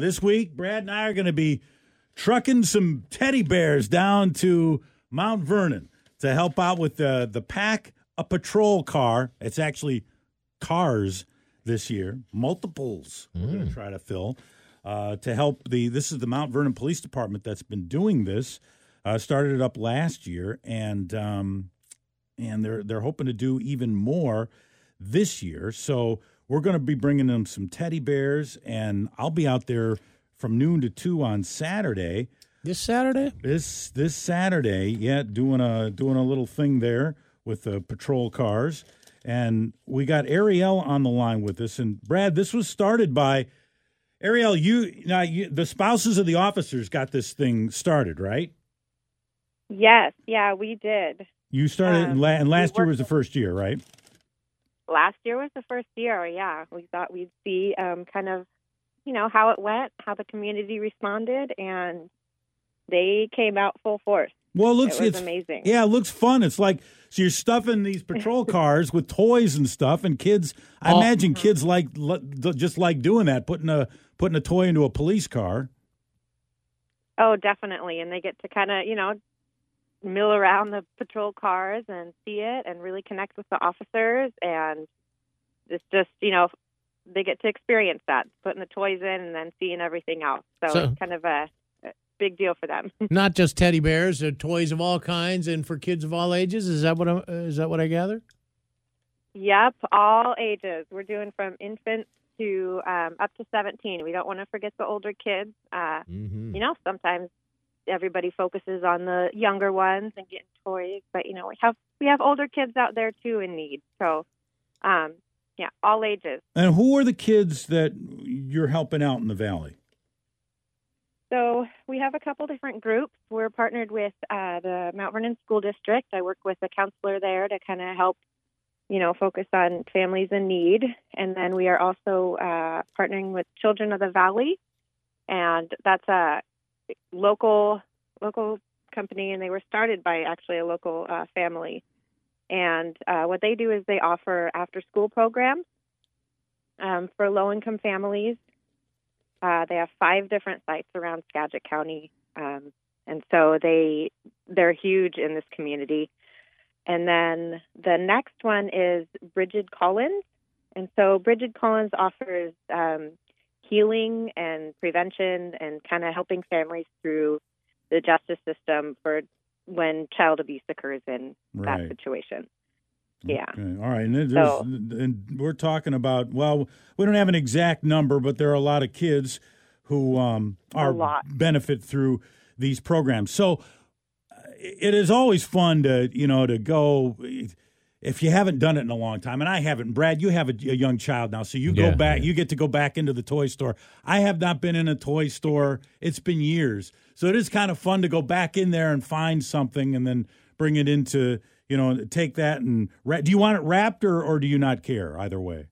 This week, Brad and I are going to be trucking some teddy bears down to Mount Vernon to help out with the the pack a patrol car. It's actually cars this year, multiples. We're going to try to fill uh, to help the. This is the Mount Vernon Police Department that's been doing this. Uh, started it up last year, and um, and they're they're hoping to do even more this year. So we're going to be bringing them some teddy bears, and I'll be out there from noon to two on Saturday. This Saturday? This this Saturday, yeah, doing a doing a little thing there with the patrol cars, and we got Ariel on the line with us. And Brad, this was started by Ariel. You now you, the spouses of the officers got this thing started, right? Yes, yeah, we did. You started, Um, and la- and last year was the first year, right? Last year was the first year. Yeah, we thought we'd see um, kind of, you know, how it went, how the community responded, and they came out full force. Well, it looks it was it's amazing. Yeah, it looks fun. It's like so you're stuffing these patrol cars with toys and stuff, and kids. I Oh. imagine kids like just like doing that, putting a putting a toy into a police car. Oh, definitely, and they get to kind of, you know, mill around the patrol cars and see it, and really connect with the officers, and it's just, you know, they get to experience that, putting the toys in, and then seeing everything else. So, So- it's kind of a, a big deal for them. Not just teddy bears, they're toys of all kinds and for kids of all ages. Is that what I, is that what I gather? Yep, all ages. We're doing from infants to um, up to 17. We don't want to forget the older kids. Uh, Mm-hmm. you know, sometimes everybody focuses on the younger ones and getting toys, but you know, we have we have older kids out there too in need. So, um, yeah, all ages. And who are the kids that you're helping out in the valley? So we have a couple different groups. We're partnered with uh, the Mount Vernon School District. I work with a counselor there to kind of help, you know, focus on families in need. And then we are also uh, partnering with Children of the Valley, and that's a local local company, and they were started by actually a local uh, family. And uh, what they do is they offer after school programs um, for low income families. Uh, they have five different sites around Skagit County, um, and so they they're huge in this community. And then the next one is Brigid Collins, and so Brigid Collins offers um, healing and prevention and kind of helping families through the justice system for when child abuse occurs in Right. that situation. Yeah. Okay. All right. And, So- and we're talking about, well, we don't have an exact number, but there are a lot of kids who um, are benefit through these programs. So uh, it is always fun to, you know, to go. If you haven't done it in a long time, and I haven't, Brad, you have a, a young child now, so you Yeah, go back, yeah. you get to go back into the toy store. I have not been in a toy store; it's been years, so it is kind of fun to go back in there and find something, and then bring it into, you know, take that and wrap. Do you want it wrapped or, or do you not care? Either way,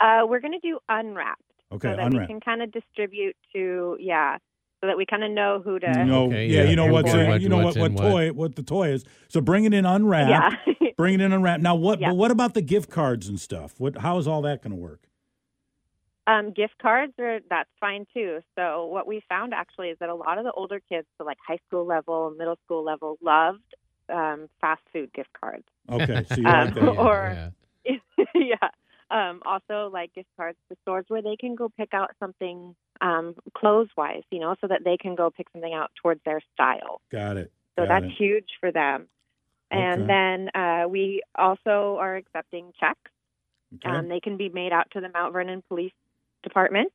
Uh, we're going to do unwrapped. okay, so that unwrap. we can kind of distribute to yeah, so that we kind of know who to. You know, Okay, yeah, yeah. you know what's in, you know What's what, what in toy what the toy is. So bring it in unwrapped. yeah. Bring it in and wrap. Now what? Yeah. But what about the gift cards and stuff? What? How is all that going to work? Um, gift cards are that's fine too. So what we found actually is that a lot of the older kids, so like high school level, middle school level, loved um, fast food gift cards. Okay, so you Um, like that. or- yeah. Um, also like gift cards to stores where they can go pick out something um, clothes wise, you know, so that they can go pick something out towards their style. Got it. So Got that's it. huge for them. And Okay. then uh, we also are accepting checks. Okay. Um, they can be made out to the Mount Vernon Police Department.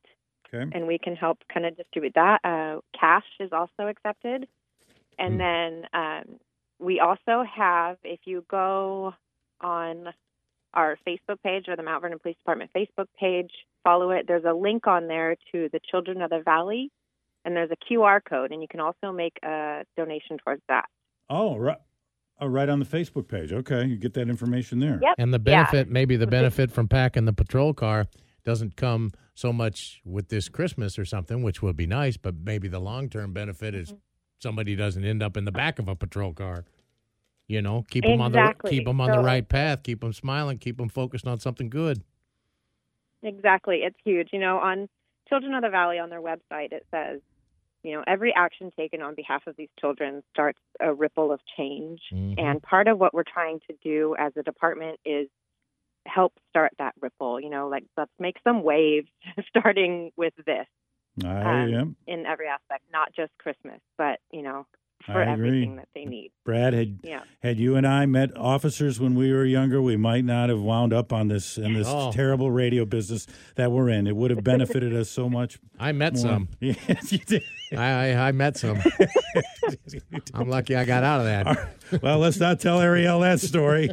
okay. and we can help kind of distribute that. Uh, cash is also accepted. And Hmm. then um, we also have, if you go on our Facebook page or the Mount Vernon Police Department Facebook page, follow it. There's a link on there to the Children of the Valley, and there's a QR code, and you can also make a donation towards that. Oh, right. Oh, right on the Facebook page. Okay, you get that information there. Yep. And the Yeah. benefit, maybe the The benefit from packing the patrol car doesn't come so much with this Christmas or something, which would be nice, but maybe the long term benefit is Mm-hmm. somebody doesn't end up in the back of a patrol car. You know, keep them on the keep them on the right path, keep them smiling, keep them focused on something good. Exactly. It's huge. You know, on Children of the Valley on their website, it says, you know, every action taken on behalf of these children starts a ripple of change. Mhm. And part of what we're trying to do as a department is help start that ripple. You know, like let's make some waves, starting with this I Um, am. in every aspect, not just Christmas, but you know, for everything that they need. Brad had Yeah. had you and I met officers when we were younger, we might not have wound up on this in this Oh. terrible radio business that we're in. It would have benefited us so much. I met More. some. Yes, you did. I, I I met some. I'm lucky I got out of that. Well, let's not tell Ariel that story.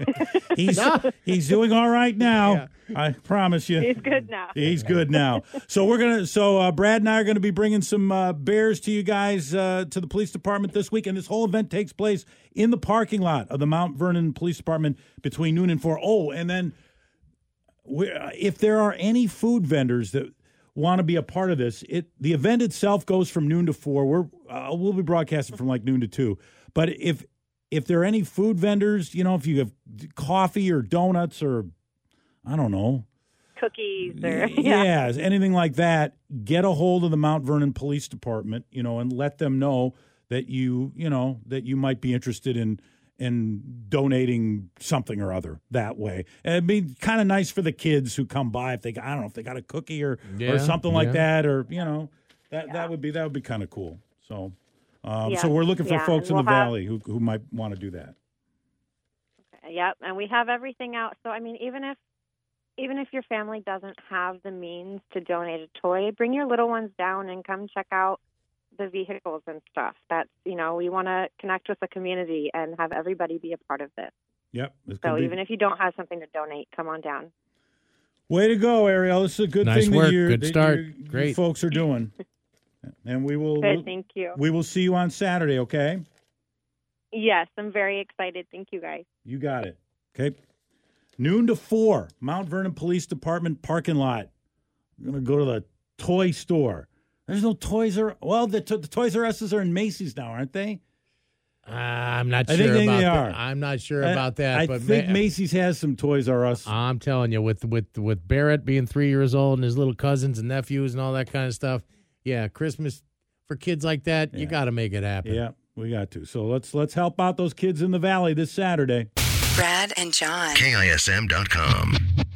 he's he's doing all right now. I promise you. He's good now. He's good now. So we're gonna. So uh, Brad and I are gonna be bringing some uh, bears to you guys uh, to the police department this week, and this whole event takes place in the parking lot of the Mount Vernon Police Department between noon and four. Oh, and then if there are any food vendors that want to be a part of this, it the event itself goes from noon to four. We're uh, we'll be broadcasting from like noon to two. But if if there are any food vendors, you know, if you have coffee or donuts or I don't know, Cookies or yeah. yeah, anything like that, get a hold of the Mount Vernon Police Department, you know, and let them know that you, you know, that you might be interested in in donating something or other that way. And it'd be kind of nice for the kids who come by if they, I don't know, if they got a cookie or Yeah, or something like yeah. that, or you know, that that would be that would be kind of cool. So, um, Yeah, so we're looking for yeah, folks and in the have- valley who who might want to do that. Yep, and we have everything out. So I mean, even if even if your family doesn't have the means to donate a toy, bring your little ones down and come check out the vehicles and stuff. That's you know, we want to connect with the community and have everybody be a part of this. Yep. So be- even if you don't have something to donate, come on down. Way to go, Ariel. This is a good Nice thing work. that you Good that start. you- you Great. folks are doing. And we will Good, thank you. we will see you on Saturday, okay? Yes, I'm very excited. Thank you guys. You got it. Okay. Noon to four, Mount Vernon Police Department parking lot. I'm gonna go to the toy store. There's no Toys R. Well, the, the Toys R Us's are in Macy's now, aren't they? Uh, I'm not I sure think about they that. are. I'm not sure I- about that. I but think ma- Macy's has some Toys R Us. I'm telling you, with with with Barrett being three years old and his little cousins and nephews and all that kind of stuff, yeah, Christmas for kids like that, you Yeah. got to make it happen. yeah, we got to. So let's let's help out those kids in the valley this Saturday. Brad and John. KISM.com.